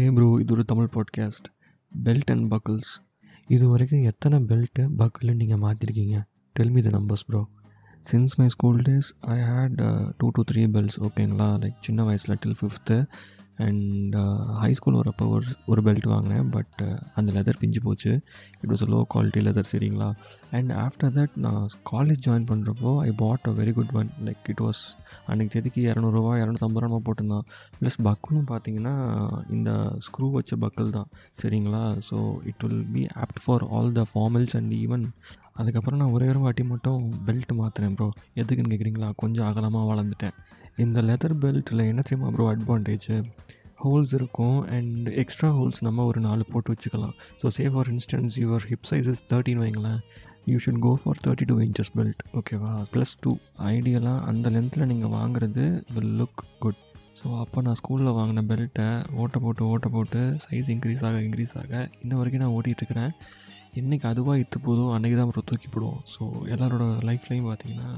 ஹே bro இது ஒரு Tamil podcast belt and buckles இது வரைக்கும் எத்தனை பெல்ட்டு பக்கிள்னு நீங்கள் மாற்றிருக்கீங்க tell me the numbers bro since my school days I had two to three belts ஓகேங்களா லைக் சின்ன வயசில் till fifth and high school வரப்போ ஒரு ஒரு பெல்ட் வாங்கினேன் பட் uh, அந்த லெதர் பிஞ்சு போச்சு. It was a low quality leather சரிங்களா? அண்ட் ஆஃப்டர் தட் நான் காலேஜ் ஜாயின் பண்ணுறப்போ I bought a very good one like it was அன்றைக்கி தேதிக்கு இரநூறுவா இரநூத்தம்பது ரூபா போட்டிருந்தான். ப்ளஸ் பக்கிளும் பார்த்தீங்கன்னா இந்த ஸ்க்ரூ வச்ச பக்கிள் தான் சரிங்களா? So it will be apt for all the formals and even அதுக்கப்புறம் நான் ஒரே ஒரு வாட்டி மட்டும் பெல்ட் மாற்றினேன் ப்ரோ எதுக்குன்னு கேட்குறீங்களா கொஞ்சம் அகலமாக வளர்ந்துட்டேன். இந்த லெதர் பெல்ட்டில் என்ன தெரியுமா ப்ரோ அட்வான்டேஜ் ஹோல்ஸ் இருக்கும் அண்ட் எக்ஸ்ட்ரா ஹோல்ஸ் நம்ம ஒரு நாலு போட்டு வச்சுக்கலாம். So say for instance your hip sizes thirty வைங்களேன். You should go for thirty two inches belt ஓகேவா ப்ளஸ் டூ ஐடியலாக அந்த லென்த்தில் நீங்கள் வாங்குறது வில் லுக் குட் ஸோ அப்போ நான் ஸ்கூலில் வாங்கின பெல்ட்டை ஓட்ட போட்டு ஓட்ட போட்டு சைஸ் இன்க்ரீஸ் ஆக இன்க்ரீஸ் ஆக இன்ன வரைக்கும் நான் ஓட்டிகிட்ருக்கிறேன் என்றைக்கு அதுவாக இத்து போதோ அன்றைக்கி தான் அப்புறம் தூக்கி போடுவோம். ஸோ எல்லாரோட லைஃப்லையும் பார்த்தீங்கன்னா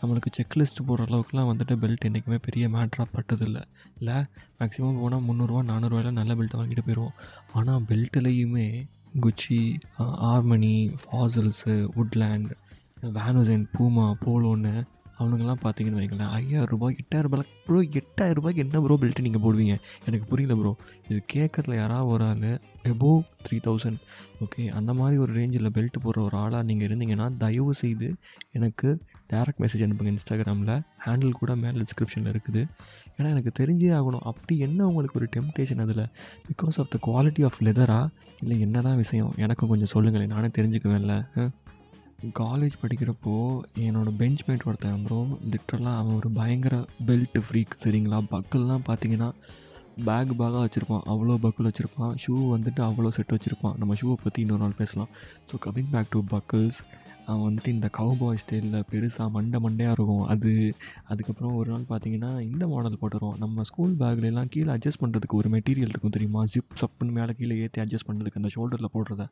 நம்மளுக்கு செக்லிஸ்ட் போடுற அளவுக்குலாம் வந்துட்டு பெல்ட் என்றைக்குமே பெரிய மேட்ராக பட்டதில்லை. இல்லை மேக்ஸிமம் போனால் முந்நூறுரூவா நானூறுவாயில் நல்ல பெல்ட் வாங்கிட்டு போயிடுவோம் ஆனால் பெல்ட்லேயுமே குச்சி ஆர்மனி ஃபாசல்ஸு வுட்லேண்ட் வேனுசன் பூமா போலோன்னு அவனுங்கெல்லாம் பார்த்தீங்கன்னு வைங்களேன் ஐயாயிரம் ரூபாய் எட்டாயிரம் ரூபாய் ப்ரோ எட்டாயிரம் ரூபாய்க்கு என்ன ப்ரோ பெல்ட்டு நீங்கள் போடுவீங்க? எனக்கு புரியல ப்ரோ இது கேட்கறதுல யாராவது ஒரு ஆள் எபோவ் த்ரீ தௌசண்ட் ஓகே அந்த மாதிரி ஒரு ரேஞ்சில் பெல்ட் போடுற ஒரு ஆளாக நீங்கள் இருந்தீங்கன்னா தயவு செய்து எனக்கு டேரக்ட் மெசேஜ் அனுப்புங்க இன்ஸ்டாகிராமில் ஹேண்டில் கூட மேலே டிஸ்கிரிப்ஷனில் இருக்குது. ஏன்னா எனக்கு தெரிஞ்சே ஆகணும். அப்படி என்ன உங்களுக்கு ஒரு டெம்டேஷன் அதில்? Because of the quality of லெதரா இல்லை என்ன தான் விஷயம்? எனக்கும் கொஞ்சம் சொல்லுங்களேன். நானே தெரிஞ்சுக்குவேன்ல. காலேஜ் படிக்கிறப்போ என்னோடய பெஞ்ச் மேட் ஒருத்தன் ப்ரோ லிட்ரலாக அவன் ஒரு பயங்கர பெல்ட் ஃப்ரீக் சரிங்களா? பக்கல்லாம் பார்த்தீங்கன்னா பேக் பேக்காக வச்சுருப்பான். அவ்வளோ பக்கிள் வச்சுருப்பான். ஷூ வந்துட்டு அவ்வளோ செட் வச்சுருப்பான். நம்ம ஷூவை பற்றி இன்னொரு நாள் பேசலாம். So coming back to buckles அவன் வந்துட்டு இந்த கவுபாய் ஸ்டைலில் பெருசாக மண்டை மண்டையாக இருக்கும். அது அதுக்கப்புறம் ஒரு நாள் பார்த்தீங்கன்னா இந்த மாடல் போட்டுருவோம் நம்ம ஸ்கூல் பேக்லலாம் கீழே அட்ஜஸ்ட் பண்ணுறதுக்கு ஒரு மெட்டீரியல் இருக்கும் தெரியுமா? ஜிப் சப்புன்னு மேலே கீழே ஏற்றி அட்ஜஸ்ட் பண்ணுறதுக்கு அந்த ஷோல்டரில் போடுறத.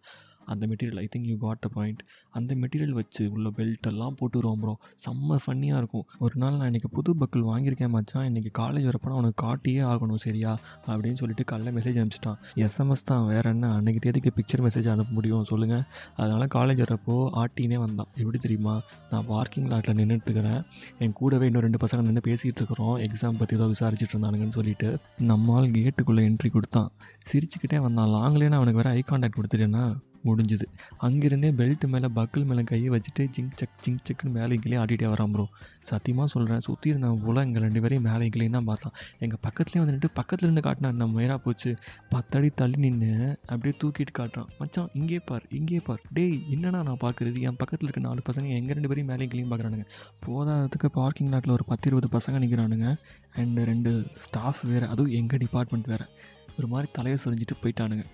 அந்த material I think you got the point அந்த மெட்டீரியல் வச்சு உள்ள பெல்ட் எல்லாம் போட்டுருவோம் ப்ரோ செம்ம ஃபன்னியாக இருக்கும். ஒரு நாள் நான் இன்றைக்கி புது பக்கல் வாங்கியிருக்கேன் மச்சான். இன்றைக்கி காலேஜ் வரப்போ அவனுக்கு காட்டியே ஆகணும் சரியா? அப்படின்னு சொல்லிட்டு காலைல மெசேஜ் அனுப்பிச்சிட்டான். எஸ்எம்எஸ் தான் வேறு என்ன? அன்றைக்கி தேதிக்கு பிக்சர் மெசேஜ் அனுப்ப முடியும் சொல்லுங்கள் அதனால் காலேஜ் வரப்போ ஆட்டினே வந்தான். எப்படி தெரியுமா? நான் பார்க்கிங் லாட்டில் நின்றுட்டுருக்கிறேன் என் கூடவே இன்னும் ரெண்டு பசங்க நின்று பேசிகிட்டு இருக்கிறோம் எக்ஸாம் பற்றி ஏதோ விசாரிச்சுட்டு இருந்தானுங்கன்னு சொல்லிட்டு நம்மால் கேட்டுக்குள்ளே என்ட்ரி கொடுத்தான். சிரிச்சுக்கிட்டே வந்தான். லாங்லேயே நான் அவனுக்கு வேறு ஐ கான்டாக்ட் கொடுத்துட்டேன்னா முடிஞ்சுது. அங்கேருந்தே பெல்ட் மேலே பக்கிள் மேலே கையை வச்சுட்டு ஜிங் சக் ஜிங் சக்குன்னு மேலே இங்கேயே ஆடிட்டே வரான் ப்ரோ சத்தியமாக சொல்கிறேன் சுற்றி இருந்தவன் போல் எங்கள் ரெண்டு பேரையும் மேலே இங்கேயும் தான் பார்த்தான். எங்கள் பக்கத்துலேயே வந்துட்டு பக்கத்தில் நின்று காட்டினான் நம்ம மயிரா போச்சு? பத்தடி தள்ளி நின்று அப்படியே தூக்கிட்டு காட்டுறான். மச்சான் இங்கே பார் இங்கே பார். டேய் என்னடா நான் பார்க்குறது? என் பக்கத்தில் இருக்க நாலு பசங்க எங்கள் ரெண்டு பேரையும் மேலே இங்கேயும் பார்க்குறானுங்க. போதாததுக்கு பார்க்கிங் லாட்டில் ஒரு பத்து இருபது பசங்க நிற்கிறானுங்க அண்டு ரெண்டு ஸ்டாஃப் வேறு அதுவும் எங்கள் டிபார்ட்மெண்ட் வேறு. ஒரு மாதிரி தலையை சொரிஞ்சிட்டு போயிட்டானுங்க.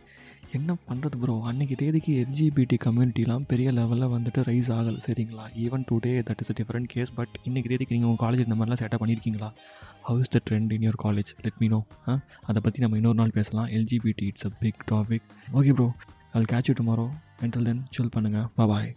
என்ன பண்ணுறது ப்ரோ அன்றைக்கி தேதிக்கு எல்ஜிபிடி கம்யூனிட்டிலாம் பெரிய லெவலில் வந்துட்டு ரைஸ் ஆகலை சரிங்களா? Even today that is a different case but இன்றைக்கி தேதிக்கு நீங்கள் உங்கள் காலேஜ் இந்த மாதிரிலாம் செட்டப் பண்ணியிருக்கீங்களா how is the trend in your college let me know அதை பற்றி நம்ம இன்னொரு நாள் பேசலாம். LGBT it's a big topic okay bro I catch you tomorrow until then chill பண்ணுங்கள் பாய்